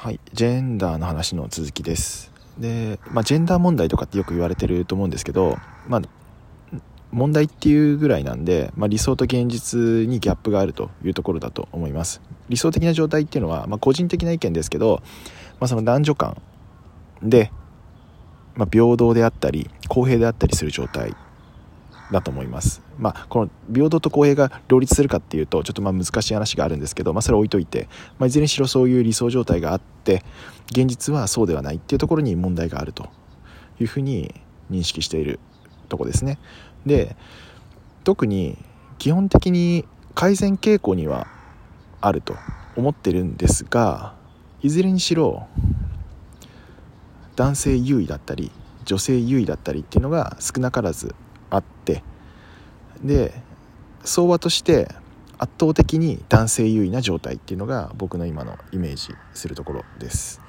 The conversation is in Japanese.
はい。ジェンダーの話の続きです。で、まあ、ジェンダー問題とかってよく言われてると思うんですけど、まあ、問題っていうぐらいなんで、まあ、理想と現実にギャップがあるというところだと思います。理想的な状態っていうのは、まあ、個人的な意見ですけど、まあ、その男女間で、ま、平等であったり公平であったりする状態だと思います。まあ、この平等と公平が両立するかっていうとちょっとまあ難しい話があるんですけど、まあ、それは置いといて、まあ、いずれにしろそういう理想状態があって現実はそうではないっていうところに問題があるというふうに認識しているとこですね。で特に基本的に改善傾向にはあると思ってるんですがいずれにしろ男性優位だったり女性優位だったりっていうのが少なからずあって。で相場として圧倒的に男性優位な状態っていうのが僕の今のイメージするところです。